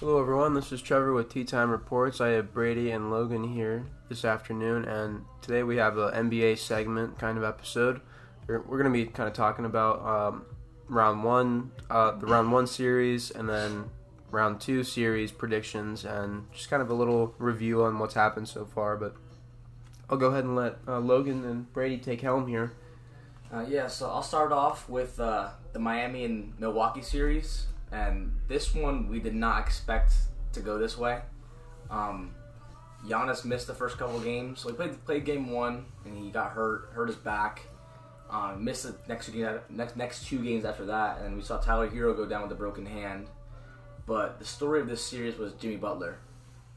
Hello, everyone. This is Trevor with Tea Time Reports. I have Brady and Logan here this afternoon, and today we have a NBA segment kind of episode. We're, we're going to be kind of talking about um, round one, uh, the round one series, and then round two series predictions, and just kind of a little review on what's happened so far. But I'll go ahead and let uh, Logan and Brady take helm here. Uh, yeah, so I'll start off with uh, the Miami and Milwaukee series, and this one we did not expect to go this way. Um, Giannis missed the first couple games, so he played played game one, and he got hurt, hurt his back. Um, missed the next two games, next next two games after that, and we saw Tyler Herro go down with a broken hand. But the story of this series was Jimmy Butler.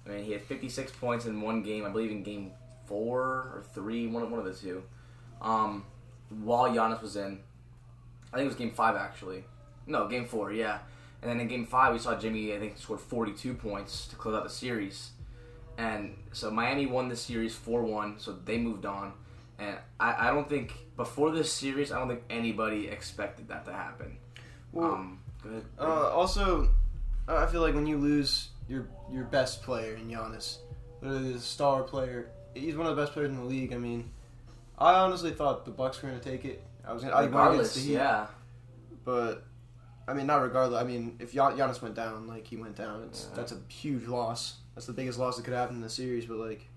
I mean, he had 56 points in one game, I believe in game four or three, one one of one of the two. Um, while Giannis was in. I think it was game five actually. No, game four, yeah. And then in game five, we saw Jimmy, I think, scored 42 points to close out the series. And so Miami won the series 4 1, so they moved on. And I, I don't think, before this series, I don't think anybody expected that to happen. Well, um, go ahead. Uh, also, uh, I feel like when you lose your your best player in Giannis, literally the star player, he's one of the best players in the league. I mean, I honestly thought the Bucks were going to take it. I was gonna, I went against Regardless, the Heat, yeah. but I mean, not regardless. I mean, if Gian- Giannis went down, like he went down, it's Yeah. that's a huge loss. That's the biggest loss that could happen in the series. But like,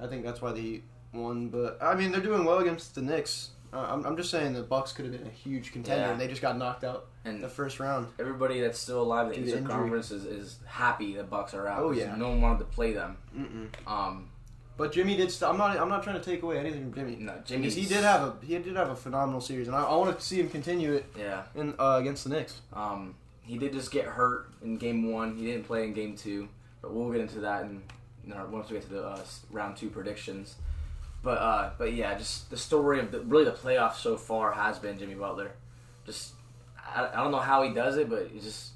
I think that's why the Heat won. But I mean, they're doing well against the Knicks. Uh, I'm, I'm just saying the Bucks could have been a huge contender, Yeah. and they just got knocked out in And the first round. everybody that's still alive in the Eastern. Conference is, is happy the Bucks are out. Oh yeah. No one wanted to play them. Mm-mm. Um, But Jimmy did. St- I'm not. I'm not trying to take away anything from Jimmy. no, Jimmy. He did have a he did have a phenomenal series, and I, I want to see him continue it Yeah. in uh, against the Knicks. Um, he did just get hurt in game one. He didn't play in game two, but we'll get into that in, in our, once we get to the uh, round two predictions. But uh, but yeah, just the story of the, really the playoffs so far has been Jimmy Butler. Just I, I don't know how he does it, but he's just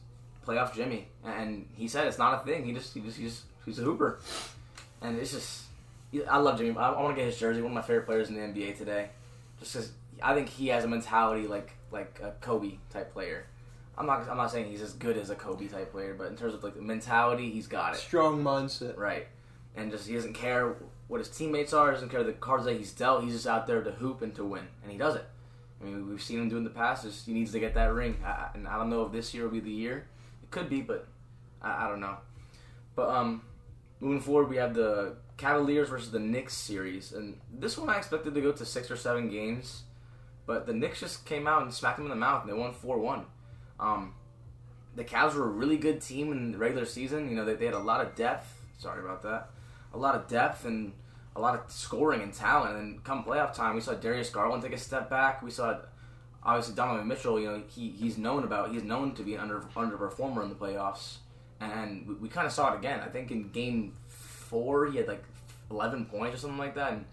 playoff Jimmy, and he said it's not a thing. He just he just he just he's a hooper, and it's just I love Jimmy. I, I want to get his jersey. One of my favorite players in the NBA today, just because I think he has a mentality like like a Kobe type player. I'm not. I'm not saying he's as good as a Kobe type player, but in terms of like the mentality, he's got it Strong mindset. right. And just he doesn't care what his teammates are. Doesn't care the cards that he's dealt. He's just out there to hoop and to win, and he does it. I mean, we've seen him do in the past. Just he needs to get that ring, I, and I don't know if this year will be the year. It could be, but I, I don't know. But um, moving forward, we have the Cavaliers versus the Knicks series, and this one I expected to go to six or seven games, but the Knicks just came out and smacked them in the mouth, and they won four one. Um, the Cavs were a really good team in the regular season. You know, they, they had a lot of depth. Sorry about that. A lot of depth and a lot of scoring and talent. And come playoff time, we saw Darius Garland take a step back. We saw obviously Donovan Mitchell. You know, he he's known about he's known to be an under underperformer in the playoffs, and we, we kind of saw it again. I think in Game Four, he had like eleven points or something like that. And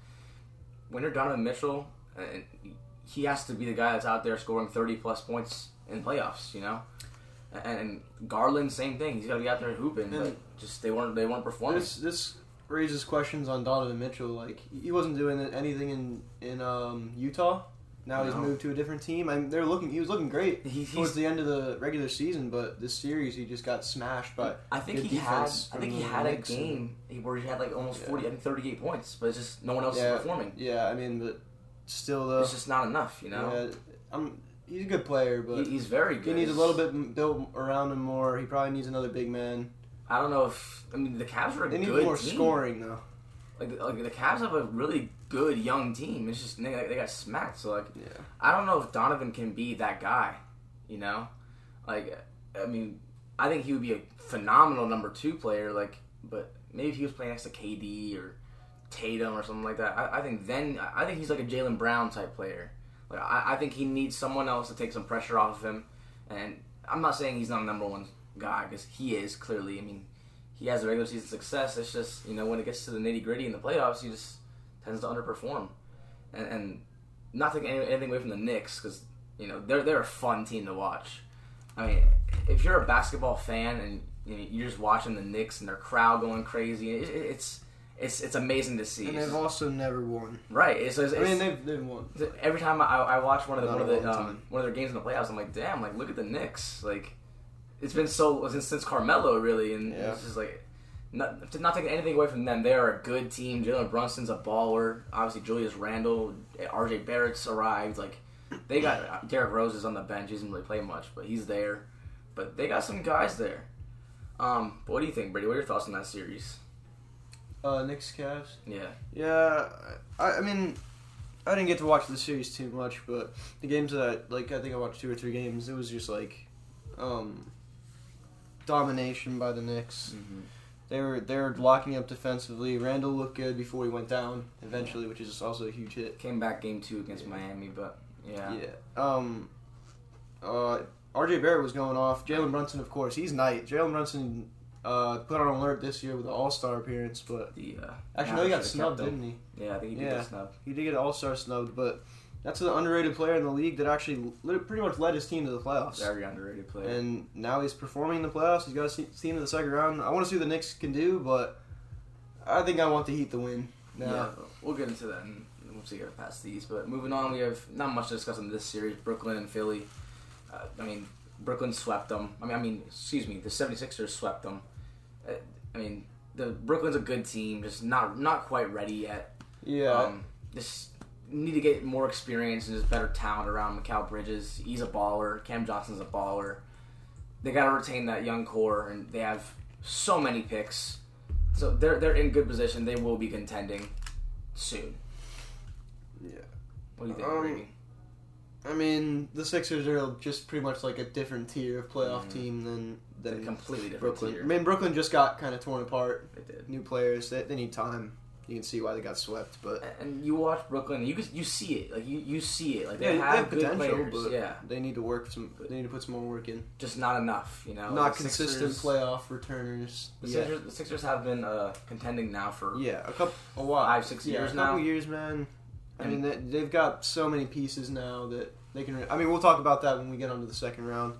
when you're Donovan Mitchell, and he has to be the guy that's out there scoring thirty plus points in playoffs. You know. And Garland, same thing. He's got to be out there hooping, but just they weren't they weren't performing. This this raises questions on Donovan Mitchell. Like he wasn't doing anything in in um, Utah. Now he's moved to a different team. I mean, they're looking. He was looking great He- towards the end of the regular season, but this series he just got smashed by. I think good he had defense I think he the had a Knicks and- game where he had like almost Yeah. forty, I think thirty eight points, but it's just no one else Yeah. is performing. Yeah, I mean, but still though, It's just not enough, you know. yeah, I'm, he's a good player, but He, he's very he good. needs a little bit m- built around him more. He probably needs another big man. I don't know if I mean the Cavs are a They need good more team. scoring though. Like, like the Cavs have a really good young team. It's just they, they got smacked. So like Yeah. I don't know if Donovan can be that guy. You know, like I mean, I think he would be a phenomenal number two player. Like, but maybe if he was playing next to KD or Tatum or something like that, I, I think then I think he's like a Jaylen Brown type player. Like I, I think he needs someone else to take some pressure off of him. And I'm not saying he's not a number one guy because he is clearly. I mean, he has a regular season success. It's just you know when it gets to the nitty gritty in the playoffs, he just tends to underperform. And, and not taking any- anything away from the Knicks because you know they're they're a fun team to watch. I mean, if you're a basketball fan and you know, you're just watching the Knicks and their crowd going crazy, it, it- it's it's it's amazing to see. And they've also never won. right? It's, it's, I mean, they've, they've won. every time I, I watch one of the Not one of the um, one of their games in the playoffs, I'm like, damn, like look at the Knicks, like it's been so since since Carmelo really, and Yeah. it's just like not not taking anything away from them. They are a good team. Jalen Brunson's a baller. Obviously, Julius Randle, R.J. Barrett's arrived. Like they got Derrick Rose is on the bench. He doesn't really play much, but he's there. But they got some guys there. Um, but what do you think, Brady? What are your thoughts on that series? Uh, Knicks Cavs. Yeah, Yeah, I, I mean, I didn't get to watch the series too much, but the games that I, like, I think I watched two or three games. It was just like, um, domination by the Knicks. They were they were locking up defensively. Randle looked good before he went down eventually, which is also a huge hit. came back game two against Miami, but yeah, Yeah. Um. Uh. R.J. Barrett was going off. Jalen Brunson, of course, he's nice. Jalen Brunson uh, put on alert this year with an All Star appearance, but the uh, actually, no, he got snubbed, didn't he? Yeah, I think he did Yeah. get snubbed. He did get All Star snubbed, but that's an underrated player in the league that actually pretty much led his team to the playoffs. Very underrated player. And now he's performing in the playoffs. He's got his team to the second round. I want to see what the Knicks can do, but I think I want the Heat to win. Now. Yeah, we'll get into that and once we get past these. But moving on, we have not much to discuss in this series. Brooklyn and Philly. Uh, I mean, Brooklyn swept them. I mean, I mean, excuse me, the 76ers swept them. Uh, I mean, the Brooklyn's a good team, just not not quite ready yet. Yeah. Um, just need to get more experience and just better talent around Mikal Bridges. He's a baller. Cam Johnson's a baller. They got to retain that young core, and they have so many picks. So they're they're in good position. They will be contending soon. yeah. What do you think, Um, Brady? I mean, the Sixers are just pretty much like a different tier of playoff Mhm. team than than completely different Brooklyn. tier. I mean, Brooklyn just got kind of torn apart. They did. New players, they, they need time. You can see why they got swept, but And you watch Brooklyn, you can, you see it, like you, you see it, like yeah, they have, good potential, players, but yeah, they need to work some. They need to put some more work in. just not enough, you know. Not The consistent Sixers- playoff returners. The yeah, Sixers, the Sixers have been uh, contending now for yeah, a couple, a while, five, six yeah, years a couple now. years, man. I mean, they, they've got so many pieces now that they can. I mean, we'll talk about that when we get onto the second round.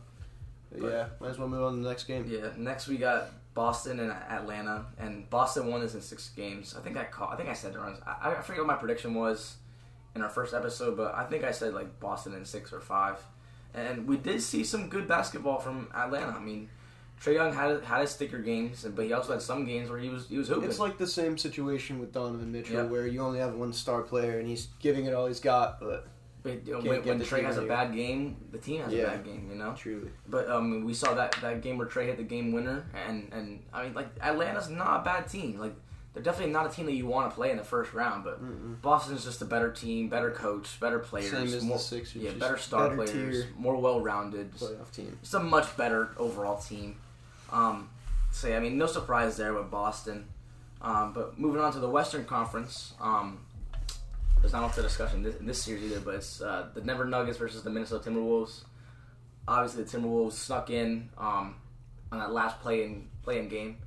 But- yeah, might as well move on to the next game. Yeah. Next we got Boston and Atlanta, and Boston won this in six games. I think I call, I think I said wrong. I, I forget what my prediction was in our first episode, but I think I said like Boston in six or five. And we did see some good basketball from Atlanta. I mean, Trae Young had had his sticker games, but he also had some games where he was he was hooping. It's like the same situation with Donovan Mitchell, Yeah. where you only have one star player and he's giving it all he's got. But Know, when, when Trae has a bad game, the team has Yeah. a bad game, you know. truly, But um, we saw that, that game where Trae hit the game winner, and, and I mean, like Atlanta's not a bad team. Like they're definitely not a team that you want to play in the first round. But Mm-mm. Boston's just a better team, better coach, better players, more, Sixers. yeah, better star better players, tier more well-rounded. playoff team. It's a much better overall team. Um, so yeah, I mean, no surprise there with Boston. Um, but moving on to the Western Conference, um, there's not much to discuss in this, in this series either. But it's uh, the Denver Nuggets versus the Minnesota Timberwolves. Obviously, the Timberwolves snuck in um, on that last play in play in game.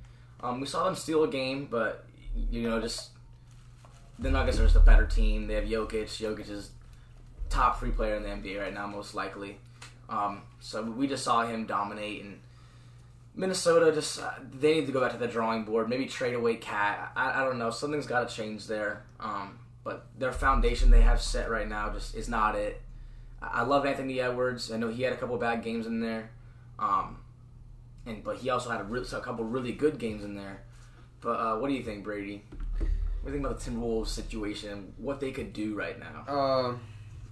Um, we saw them steal a game, but you know, just the Nuggets are just a better team. They have Jokic. Jokic is top three player in the NBA right now, most likely. Um, so we just saw him dominate, and Minnesota just uh, they need to go back to the drawing board. Maybe trade away Cat. I, I don't know. Something's got to change there. Um, but their foundation they have set right now just is not it. I, love Anthony Edwards. I know he had a couple bad games in there, um, and but he also had a, re- a couple really good games in there. But uh, what do you think, Brady? What do you think about the Timberwolves situation? What they could do right now? Um,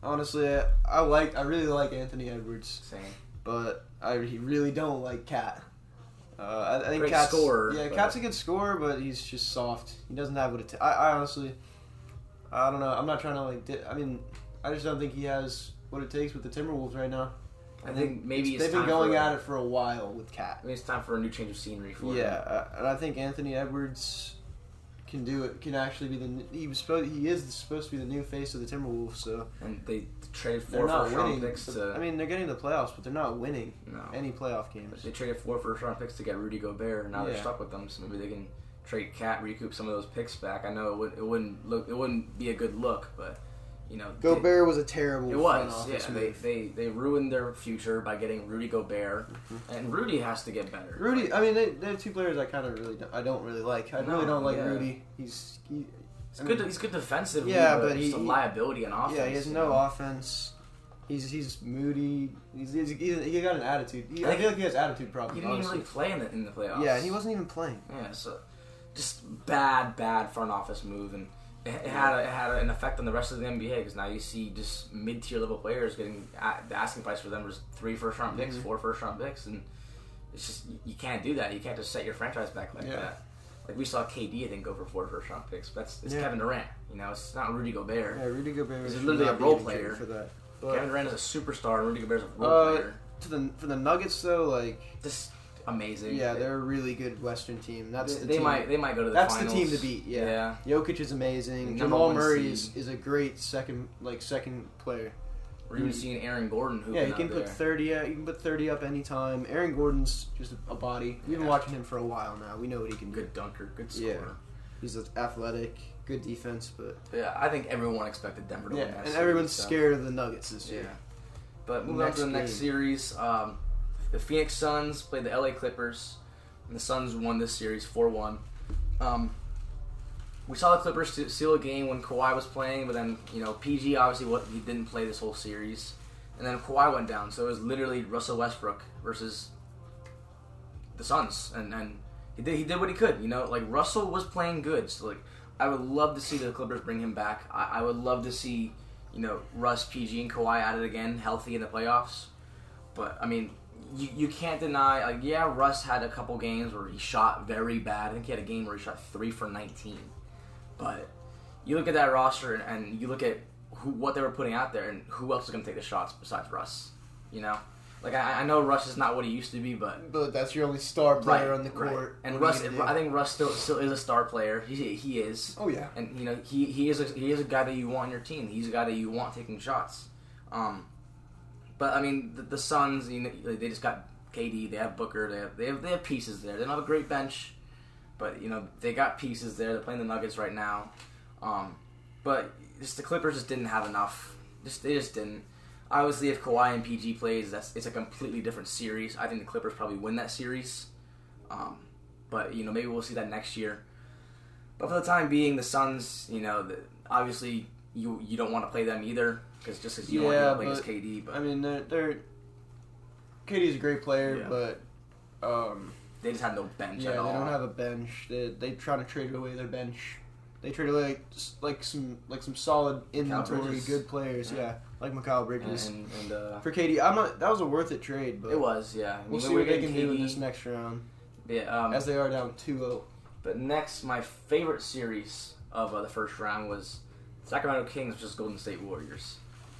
honestly, I, I like, I really like Anthony Edwards, Saying but I really don't like Cat. Uh, I, I think Great Cat's, scorer, Yeah, Cat's a good scorer, but he's just soft. He doesn't have what it. T- I, I honestly, I don't know. I'm not trying to like. Di- I mean, I just don't think he has what it takes with the Timberwolves right now. I think maybe it's they've been time going at it for a while with Cat. I mean, it's time for a new change of scenery for Yeah, him. uh, and I think Anthony Edwards can do it. Can actually be the he was supposed he is supposed to be the new face of the Timberwolves. So And they traded four first round picks to. I mean, they're getting the playoffs, but they're not winning no. any playoff games. They traded four first round picks to get Rudy Gobert, and now they're stuck with them. So maybe they can trade Cat, recoup some of those picks back. I know it, would, it wouldn't look, it wouldn't be a good look, but you know, they- Gobert was a terrible. It was, yeah. They, they they ruined their future by getting Rudy Gobert, and Rudy has to get better. Mm-hmm. Rudy, I mean, they, they have two players I kind of really don't, I don't really like. I No, really don't like yeah. Rudy. He's he, he's I good. mean, He's good defensively, Yeah, but, he's a liability on offense. yeah, he has no know? offense. He's he's moody. He's, he's, he's he got an attitude. He, I, think- feel like he has attitude problems. He didn't even really play in the, in the playoffs. Yeah, and he wasn't even playing. Yeah, so just bad, bad front office move, and it, it had a, it had an effect on the rest of the NBA because now you see just mid tier level players getting the asking price for them was three first round picks, Mhm. four first round picks, and it's just you- can't do that. You can't just set your franchise back like Yeah. that. Like we saw KD, I think, go for four first round picks. But that's it's Yeah. Kevin Durant. You know, it's not Rudy Gobert. Yeah, Rudy Gobert should literally a role player. for that. But, Kevin Durant is a superstar, and Rudy is a role Uh, player. to the for the Nuggets though, like Just amazing. yeah, they're a really good Western team. That's they, the they team. might they might go to the That's finals. the team to beat. Yeah. Jokic is amazing. Jamal Murray is, is a great second like second player. We're even seeing Aaron Gordon who yeah, he can put thirty. Uh, he can put thirty up anytime. Aaron Gordon's just a body. We've been watching him for a while now. We know what he can do. good dunker, good Yeah. scorer. He's athletic, good defense, but Yeah, I think everyone expected Denver to yeah, win and everyone's so- scared of the Nuggets this year. Yeah. But moving on to the Next next game. series, um, the Phoenix Suns played the LA Clippers, and the Suns won this series 4 1. Um, we saw the Clippers to seal a game when Kawhi was playing, but then, you know, PG obviously what, he didn't play this whole series. And then Kawhi went down, so it was literally Russell Westbrook versus the Suns. And, and he, did, he did what he could, you know? Like, Russell was playing good. So, like, I would love to see the Clippers bring him back. I, I would love to see, you know, Russ, PG, and Kawhi at it again, healthy in the playoffs. But I mean, you, you can't deny. Like, yeah, Russ had a couple games where he shot very bad. I think he had a game where he shot three for nineteen. But you look at that roster and, and you look at who what they were putting out there, and who else is going to take the shots besides Russ? You know, like I, I know Russ is not what he used to be, but But that's your only star player Right, on the right. court. And Russ, I think Russ still still is a star player. He he is. Oh yeah. And you know he, he is a, he is a guy that you want on your team. He's a guy that you want taking shots. Um, but I mean the, the Suns, you know, they just got KD. They have Booker. They have, they have they have pieces there. They don't have a great bench, but you know they got pieces there. They're playing the Nuggets right now. Um, but just the Clippers just didn't have enough. Just they just didn't. Obviously, if Kawhi and PG plays, that's it's a completely different series. I think the Clippers probably win that series. Um, but you know maybe we'll see that next year. But for the time being, the Suns, you know, the, obviously you you don't want to play them either because just as you don't Yeah, want to play but- KD, but I mean, they're, they're KD's a great player, Yeah. but um, they just have no bench at all. yeah, they all. don't have a bench. They they try to trade away their bench. They trade away like, like some like some solid inventory, good players. Yeah. Yeah, like Mikal Bridges. and, and, uh, For KD, I'm not. That was a worth it trade, but it was yeah. We'll I see what they can getting do in this next round, Yeah, um, as they are down oh. 2-0. but next, my favorite series of uh, the first round was Sacramento Kings versus Golden State Warriors,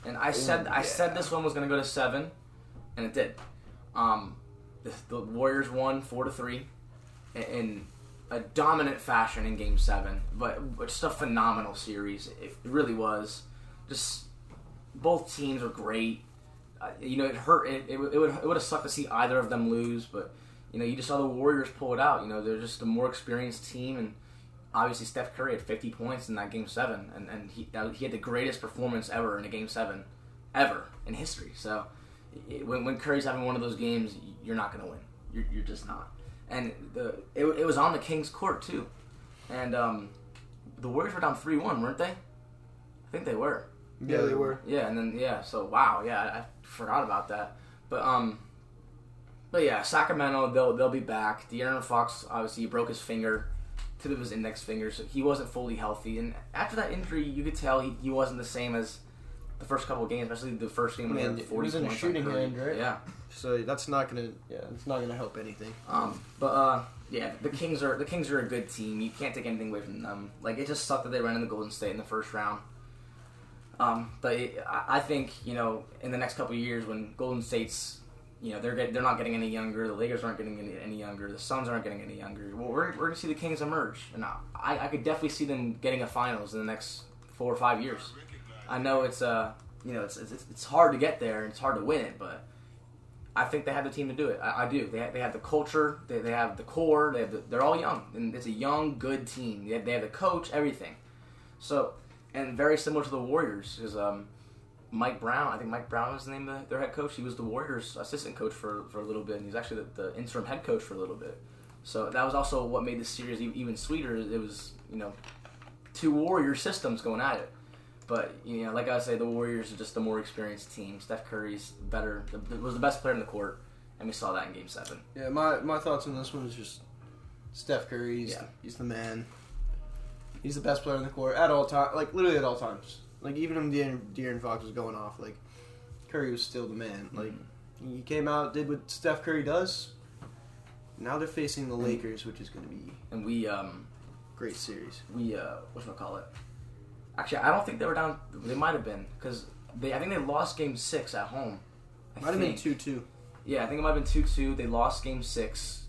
and I said I said this one was going to go to seven, and it did. Um, the, the Warriors won four to three, in, in a dominant fashion in Game Seven, but, but just a phenomenal series. It really was. Just both teams were great. Uh, you know, it hurt. It, it, it would it would have sucked to see either of them lose, but you know, you just saw the Warriors pull it out. You know, they're just a more experienced team, and obviously Steph Curry had 50 points in that Game Seven, and and he that- he had the greatest performance ever in a Game Seven, ever in history. So it, when when Curry's having one of those games, you're not going to win. You're, you're just not. And the it, it was on the Kings' court too, and um, the Warriors were down three one, weren't they? I think they were. Yeah, they were. Yeah, and then yeah, so wow, yeah, I, I forgot about that. But um, but yeah, Sacramento they'll they'll be back. De'Aaron Fox obviously he broke his finger, tip of his index finger, so he wasn't fully healthy. And after that injury, you could tell he, he wasn't the same as the first couple of games, especially the first game when Man, he had forty was in a points on shooting hand, right? Yeah. So that's not gonna. Yeah, it's not gonna help anything. Um, but uh, yeah, the Kings are the Kings are a good team. You can't take anything away from them. Like it just sucked that they ran into Golden State in the first round. Um, but it, I I think you know in the next couple of years when Golden State's you know they're get, they're not getting any younger, the Lakers aren't getting any, any younger, the Suns aren't getting any younger. Well, we're, we're gonna see the Kings emerge, and I, I could definitely see them getting a finals in the next four or five years. I know it's uh you know it's it's, it's hard to get there and it's hard to win it, but I think they have the team to do it. I, I do. They have, they have the culture. They, they have the core. They have the, they're all young, and it's a young, good team. They have, they have the coach, everything. So, and very similar to the Warriors is um, Mike Brown. I think Mike Brown was the name of their head coach. He was the Warriors' assistant coach for, for a little bit, and he's actually the, the interim head coach for a little bit. So that was also what made the series even sweeter. It was you know two Warrior systems going at it. But you know, like I say, the Warriors are just the more experienced team. Steph Curry's better, was the best player in the court, and we saw that in Game Seven. Yeah, my my thoughts on this one is just Steph Curry. He's, Yeah. he's the man. He's the best player in the court at all times. Like literally at all times. Like even when De'Aaron, De'Aaron Fox was going off, like Curry was still the man. Like he came out, did what Steph Curry does. Now they're facing the Lakers, which is going to be And we, um, great series. we, uh, what should I call it? Actually, I don't think they were down. They might have been because they. I think they lost Game Six at home. I Might have been think. two two. Yeah, I think it might have been two two. They lost Game Six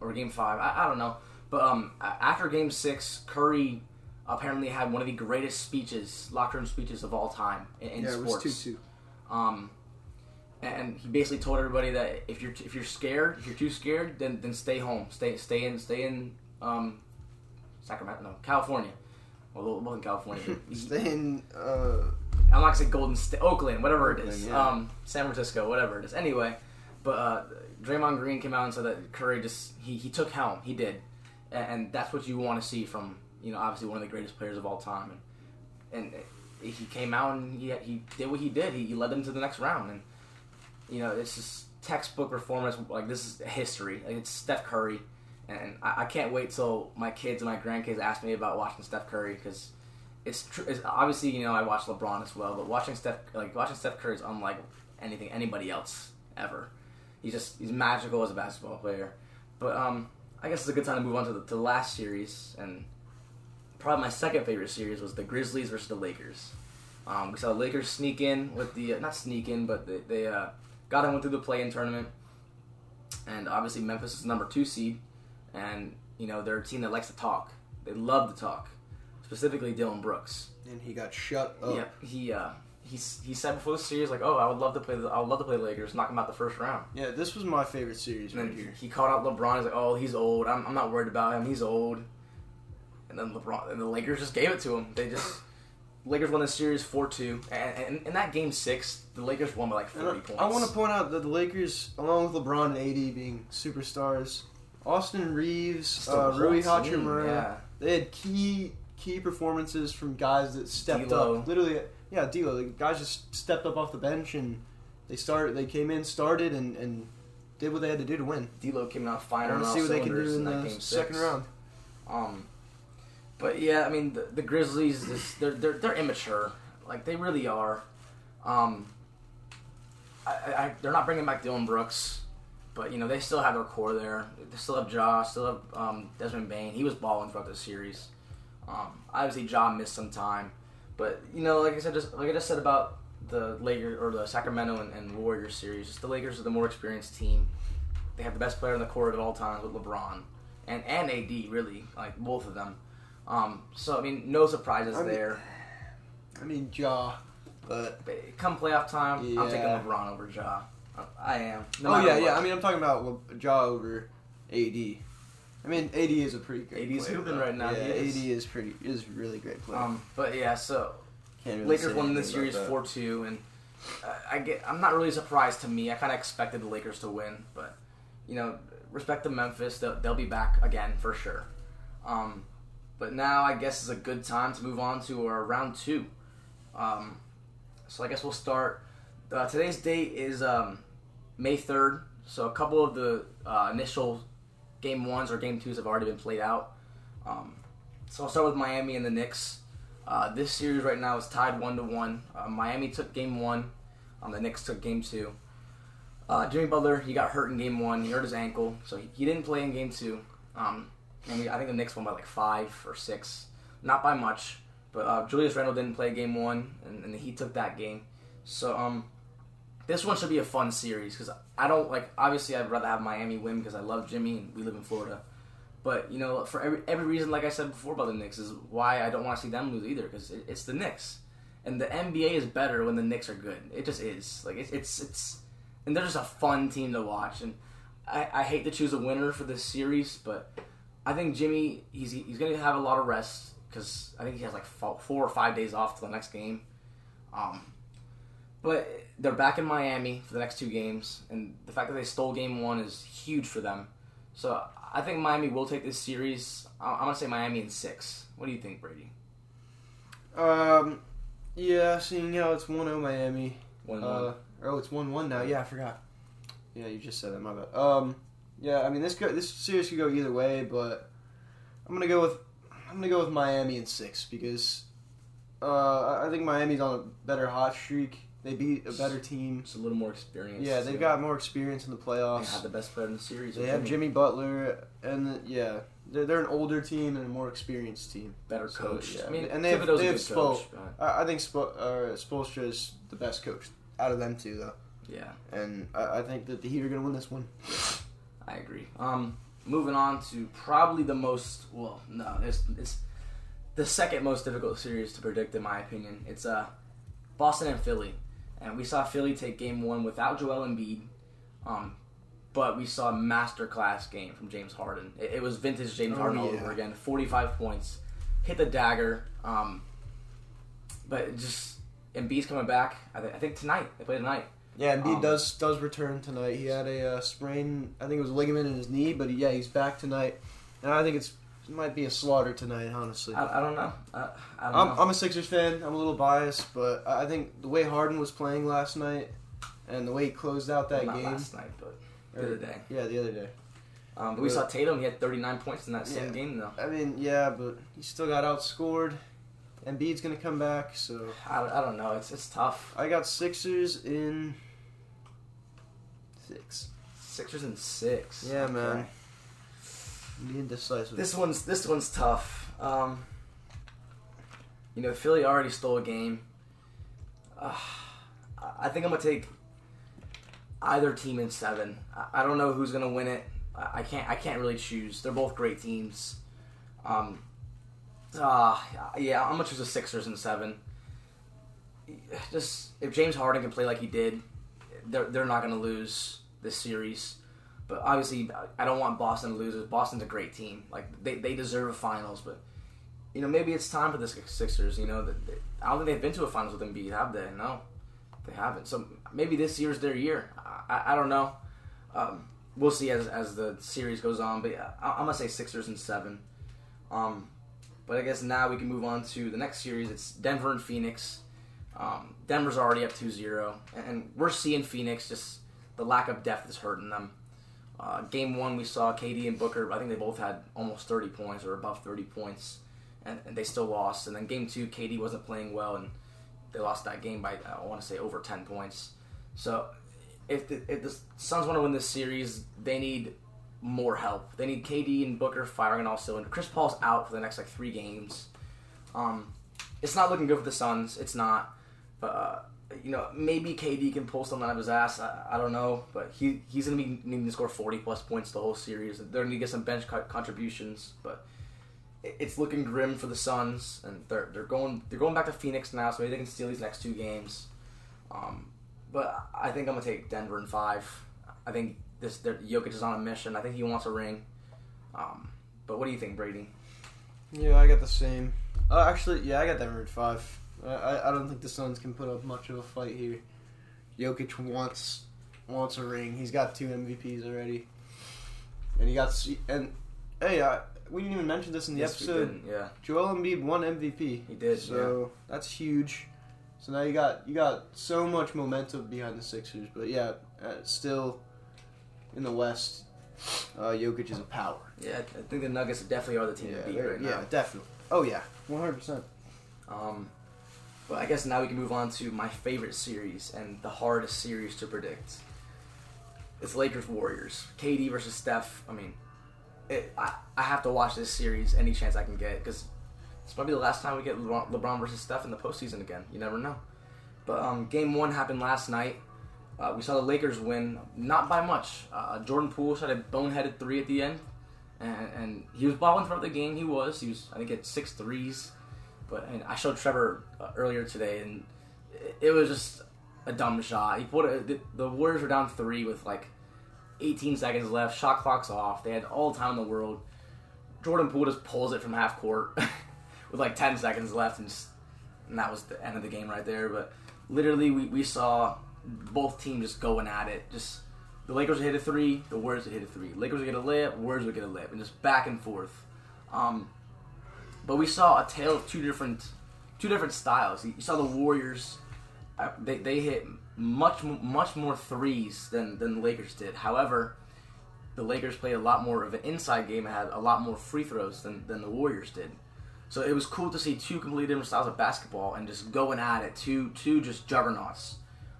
or Game Five. I, I don't know. But um, a- after Game Six, Curry apparently had one of the greatest speeches, locker room speeches of all time in, in Yeah, it was two two. Um, and he basically told everybody that if you're if you're scared, if you're too scared, then then stay home, stay stay in stay in um, Sacramento, no California. Well, it wasn't California. stay in. Uh, I'm not gonna say Golden State, Oakland, whatever it is, yeah. um, San Francisco, whatever it is. Anyway, but uh, Draymond Green came out and said that Curry just he, he took helm, he did, and, and that's what you want to see from you know obviously one of the greatest players of all time, and and he came out and he he did what he did. He, he led them to the next round, and you know it's just textbook performance. Like this is history. Like it's Steph Curry, and I, I can't wait till my kids and my grandkids ask me about watching Steph Curry because it's, true. it's obviously you know I watch LeBron as well, but watching Steph like watching Steph Curry is unlike anything anybody else ever. He's just he's magical as a basketball player. But um, I guess it's a good time to move on to the, to the last series, and probably my second favorite series was the Grizzlies versus the Lakers. Um, we saw the Lakers sneak in with the uh, not sneak in, but they, they uh, got in through the play-in tournament, and obviously Memphis is the number two seed, and you know they're a team that likes to talk. They love to talk, specifically Dillon Brooks. and he got shut up. Yeah, he uh, he he said before the series like, "Oh, I would love to play the I would love to play Lakers, knock them out the first round." Yeah, this was my favorite series And right here. he called out LeBron. He's like, "Oh, he's old. I'm, I'm not worried about him. He's old." And then LeBron and the Lakers just gave it to him. They just Lakers won the series four two, and, and in that game six, the Lakers won by like forty I, points. I want to point out that the Lakers, along with LeBron and AD being superstars, Austin Reaves, uh, Rui Hachimura, yeah. they had key key performances from guys that stepped D'Lo. up. Literally, yeah, D'Lo. The guys just stepped up off the bench and they started. They came in, started, and, and did what they had to do to win. D'Lo came out I firing want to see what they can do in that the game second six. round. Um, but yeah, I mean the, the Grizzlies, they're, they're they're immature, like they really are. Um, I, I, they're not bringing back Dillon Brooks, but you know they still have their core there. They still have Ja, still have um, Desmond Bane. He was balling throughout the series. Um, obviously, Ja missed some time, but you know, like I said, just like I just said about the Lakers or the Sacramento and, and Warriors series, just the Lakers are the more experienced team. They have the best player in the court at all times with LeBron and and AD, really, like both of them. Um, so I mean, no surprises I mean, there. I mean, Ja, but But come playoff time, I'm taking Yeah. LeBron over Ja. I- am. No oh yeah, yeah. I mean, I'm talking about Le- Ja over AD. I mean, AD is a pretty great. AD 's player, hooping right now, Yeah, is. AD is pretty is really great player. Um, but yeah, so really Lakers won this series four two, and uh, I get. I'm not really surprised to me. I kind of expected the Lakers to win, but you know, respect to Memphis. They'll, they'll be back again for sure. Um, but now I guess is a good time to move on to our round two. Um, so I guess we'll start. Uh, today's date is um, May third. So a couple of the uh, initial game ones or game twos have already been played out. Um, so I'll start with Miami and the Knicks. Uh, this series right now is tied one to one. Uh, Miami took game one. Um, the Knicks took game two. Uh, Jimmy Butler he got hurt in game one. He hurt his ankle, so he, he didn't play in game two. Um, we, I think the Knicks won by like five or six, not by much. But uh, Julius Randle didn't play game one, and, and he took that game. So um, this one should be a fun series because I don't like. Obviously, I'd rather have Miami win because I love Jimmy and we live in Florida. But you know, for every every reason, like I said before about the Knicks, is why I don't want to see them lose either because it, it's the Knicks, and the NBA is better when the Knicks are good. It just is. Like it's it's it's, and they're just a fun team to watch. And I, I hate to choose a winner for this series, but I think Jimmy he's he's gonna have a lot of rest because I think he has like four or five days off to the next game. Um, but they're back in Miami for the next two games, and the fact that they stole game one is huge for them. So I think Miami will take this series. I'm gonna say Miami in six. What do you think, Brady? Um, Yeah, seeing how it's 1-0 Miami. One Uh, oh, it's 1-1 now. Yeah, I forgot. Yeah, you just said that. My bad. Um, yeah, I mean this go, this series could go either way, but I'm gonna go with I'm gonna go with Miami in six because uh, I- think Miami's on a better hot streak. They beat a better team. It's a little more experience. Yeah, they've got more experience in the playoffs. They have the best player in the series. They have Jimmy Butler, and yeah, they're, they're an older team and a more experienced team. better so, coach. yeah. I mean, And they have- they have good I, I think Spo, uh, Spoelstra is the best coach out of them two, though, yeah, and I, I think that the Heat are gonna win this one. I agree. Um, moving on to probably the most well, no, it's it's the second most difficult series to predict in my opinion. It's uh Boston and Philly, and we saw Philly take Game One without Joel Embiid, um, but we saw a masterclass game from James Harden. It, it was vintage James Oh, Harden all yeah. over again. Forty-five points, hit the dagger. Um, but just Embiid's coming back. I, th- I think tonight they play tonight. Yeah, Embiid Um, does does return tonight. He had a uh, sprain, I think it was a ligament in his knee, but yeah, he's back tonight, and I think it's it might be a slaughter tonight, honestly. I, I don't know. I, I don't I'm, know. I'm a Sixers fan. I'm a little biased, but I think the way Harden was playing last night and the way he closed out that Not game. last night, but the or- other day. Yeah, the other day. Um, but we But- saw Tatum. He had 39 points in that same Yeah. game, though. I mean, yeah, but he still got outscored. Embiid's gonna come back, so I, I don't know. It's it's tough. I got Sixers in six. Sixers and six. Yeah, man. The indecisive. This one's this one's tough. Um, you know, Philly already stole a game. Uh, I- think I'm gonna take either team in seven. I, don't know who's gonna win it. I, I can't. I can't really choose. They're both great teams. Um, uh, yeah, I'm gonna choose the Sixers in seven. Just if James Harden can play like he did, they're they're not gonna lose this series. But obviously, I don't want Boston to lose. Boston's a great team. Like they, they deserve a finals. But you know, maybe it's time for the Sixers. You know, that that- I don't think they've been to a finals with Embiid, have they? No, they haven't. So maybe this year's their year. I, I, don't know. Um, we'll see as as the series goes on. But yeah, I, I'm gonna say Sixers and seven. Um, but I guess now we can move on to the next series. It's Denver and Phoenix. Um, Denver's already up 2-0, and we're seeing Phoenix just the lack of depth is hurting them. Uh, game one, we saw KD and Booker. I think they both had almost 30 points or above 30 points, and, and they still lost. And then game two, KD wasn't playing well, and they lost that game by I want to say over 10 points. So if the, if the Suns want to win this series, they need more help. They need KD and Booker firing all cylinders. Chris Paul's out for the next like three games. Um, it's not looking good for the Suns. It's not. Uh, you know, maybe KD can pull something out of his ass. I, I don't know, but he he's gonna be needing to score forty plus points the whole series. They're gonna get some bench co- contributions, but it- it's looking grim for the Suns, and they're they're going they're going back to Phoenix now, so maybe they can steal these next two games. Um, but I think I'm gonna take Denver in five. I think this Jokic is on a mission. I think he wants a ring. Um, but what do you think, Brady? Yeah, I got the same. Uh, actually, yeah, I got Denver at five. I, I don't think the Suns can put up much of a fight here. Jokic wants wants a ring. He's got two MVPs already, and he got and hey, I, we didn't even mention this in the Yes, we episode. didn't, Yeah, Joel Embiid won MVP. he did. So that's huge. So now you got you got so much momentum behind the Sixers, but yeah, uh, still in the West, uh, Jokic is a power. yeah, yeah. I think the Nuggets definitely are the team Yeah, to beat right yeah, now. Yeah, definitely. Oh yeah, one hundred percent. Um, but I guess now we can move on to my favorite series and the hardest series to predict. It's Lakers Warriors. KD versus Steph. I mean, it, I, I have to watch this series any chance I can get because it's probably the last time we get LeBron, LeBron versus Steph in the postseason again. You never know. But um, game one happened last night. Uh, we saw the Lakers win, not by much. Uh, Jordan Poole shot a boneheaded three at the end, and, and he was balling throughout the game. He was. He was. I think he had six threes. But and I showed Trevor uh, earlier today, and it, it was just a dumb shot. He put it, the, the Warriors were down three with like 18 seconds left. Shot clock's off. They had all the time in the world. Jordan Poole just pulls it from half court with like 10 seconds left, and, just, and that was the end of the game right there. But literally, we, we saw both teams just going at it. Just the Lakers would hit a three, the Warriors would hit a three. Lakers would get a layup, Warriors would get a layup, and just back and forth. Um, but we saw a tale of two different two different styles. You saw the Warriors; uh, they they hit much much more threes than than the Lakers did. However, the Lakers played a lot more of an inside game and had a lot more free throws than than the Warriors did. So it was cool to see two completely different styles of basketball and just going at it, two two just juggernauts.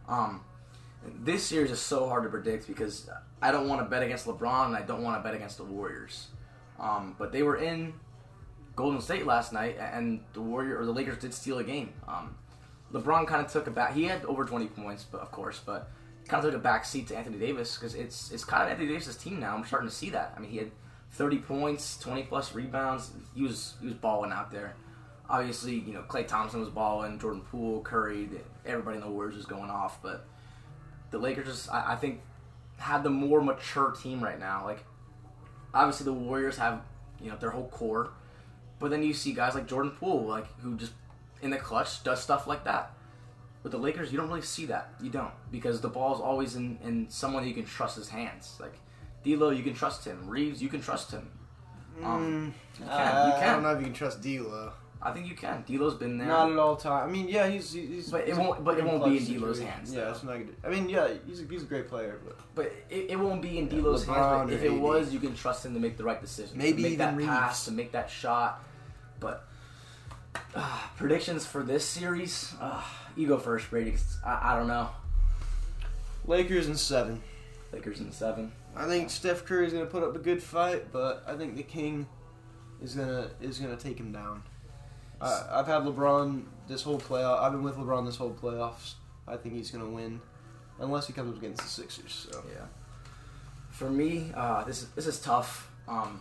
Um, this series is so hard to predict because I don't want to bet against LeBron and I don't want to bet against the Warriors. Um, but they were in Golden State last night, and the Warrior or the Lakers did steal a game. Um, LeBron kind of took a back. He had over 20 points, but of course, but kind of took a back seat to Anthony Davis because it's it's kind of Anthony Davis's team now. I'm starting to see that. I mean, he had 30 points, 20 plus rebounds. He was he was balling out there. Obviously, you know, Klay Thompson was balling, Jordan Poole, Curry, everybody in the Warriors was going off, but the Lakers just I, I think had the more mature team right now. Like obviously the Warriors have, you know, their whole core. But then you see guys like Jordan Poole, like who just in the clutch does stuff like that. With the Lakers, you don't really see that. You don't because the ball's always in, in someone you can trust his hands. Like D'Lo, you can trust him. Reaves, you can trust him. Um, you can. Uh, you I don't know if you can trust D'Lo. I think you can. D'Lo's been there. Not at all time. I mean, yeah, he's he's. But it won't- but it won't be in D'Lo's hands, Yeah, that's not good. I mean, yeah, he's a, he's a great player, but But it, it won't be in D'Lo's hands. LeBron But if it AD. was, you can trust him to make the right decision. Maybe to make even that pass, to make that shot. But uh, predictions for this series, uh, you go first, Brady. 'cause I, I don't know. Lakers in seven. Lakers in seven. I think Steph Curry is gonna put up a good fight, but I think the King is gonna is gonna take him down. I, I've had LeBron this whole playoff. I've been with LeBron this whole playoffs. I think he's gonna win, unless he comes up against the Sixers. So Yeah. For me, uh, this is this is tough. Um,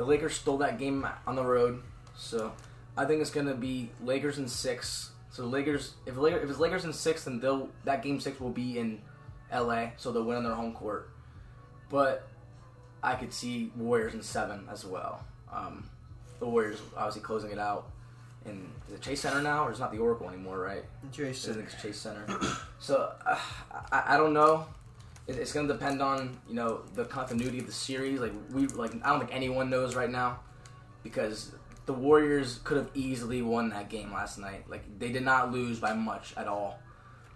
the Lakers stole that game on the road, so I think it's gonna be Lakers in six. So Lakers, if Lakers, if it's Lakers in six, then they'll that game six will be in L.A. So they'll win on their home court. But I could see Warriors in seven as well. Um, the Warriors obviously closing it out in the Chase Center now, or it's not the Oracle anymore, right? Think it's Chase Center. so uh, I, I don't know. It, it's going to depend on you know the continuity of the series. Like we like I don't think anyone knows right now because the Warriors could have easily won that game last night. Like they did not lose by much at all.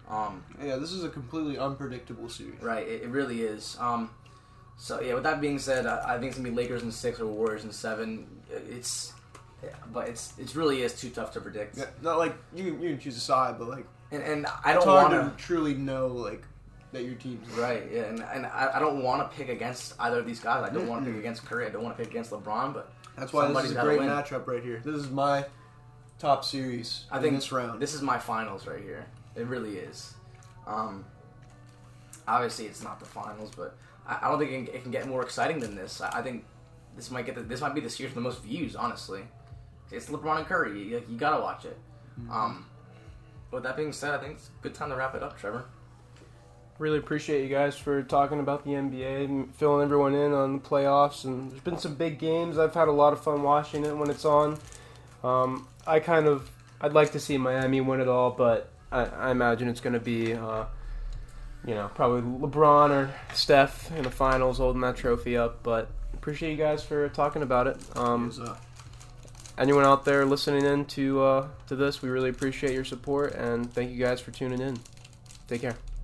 Um, yeah, this is a completely unpredictable series. right, it, it really is. Um, so yeah, with that being said, I, I think it's gonna be Lakers in six or Warriors in seven. It's yeah, but it's it really is too tough to predict. Yeah, not like you can, you can choose a side, but like And and I don't want to truly know like that your team's Right, yeah, and, and I, I don't want to pick against either of these guys. I don't want to pick against Curry. I don't want to pick against LeBron. But That's why this is a great win. matchup right here. This is my top series I in think this round. this is my finals right here. It really is. Um, obviously, it's not the finals, but I, I don't think it can, it can get more exciting than this. I, I think this might get the, this might be the series with the most views. Honestly, it's LeBron and Curry. You, you gotta watch it. Mm-hmm. Um, with that being said, I think it's a good time to wrap it up, Trevor. Really appreciate you guys for talking about the NBA, and filling everyone in on the playoffs. And there's been some big games. I've had a lot of fun watching it when it's on. Um, I kind of, I'd like to see Miami win it all, but I, I imagine it's going to be, uh, you know, probably LeBron or Steph in the finals holding that trophy up. But appreciate you guys for talking about it. Um, anyone out there listening in to uh, to this, we really appreciate your support and thank you guys for tuning in. Take care.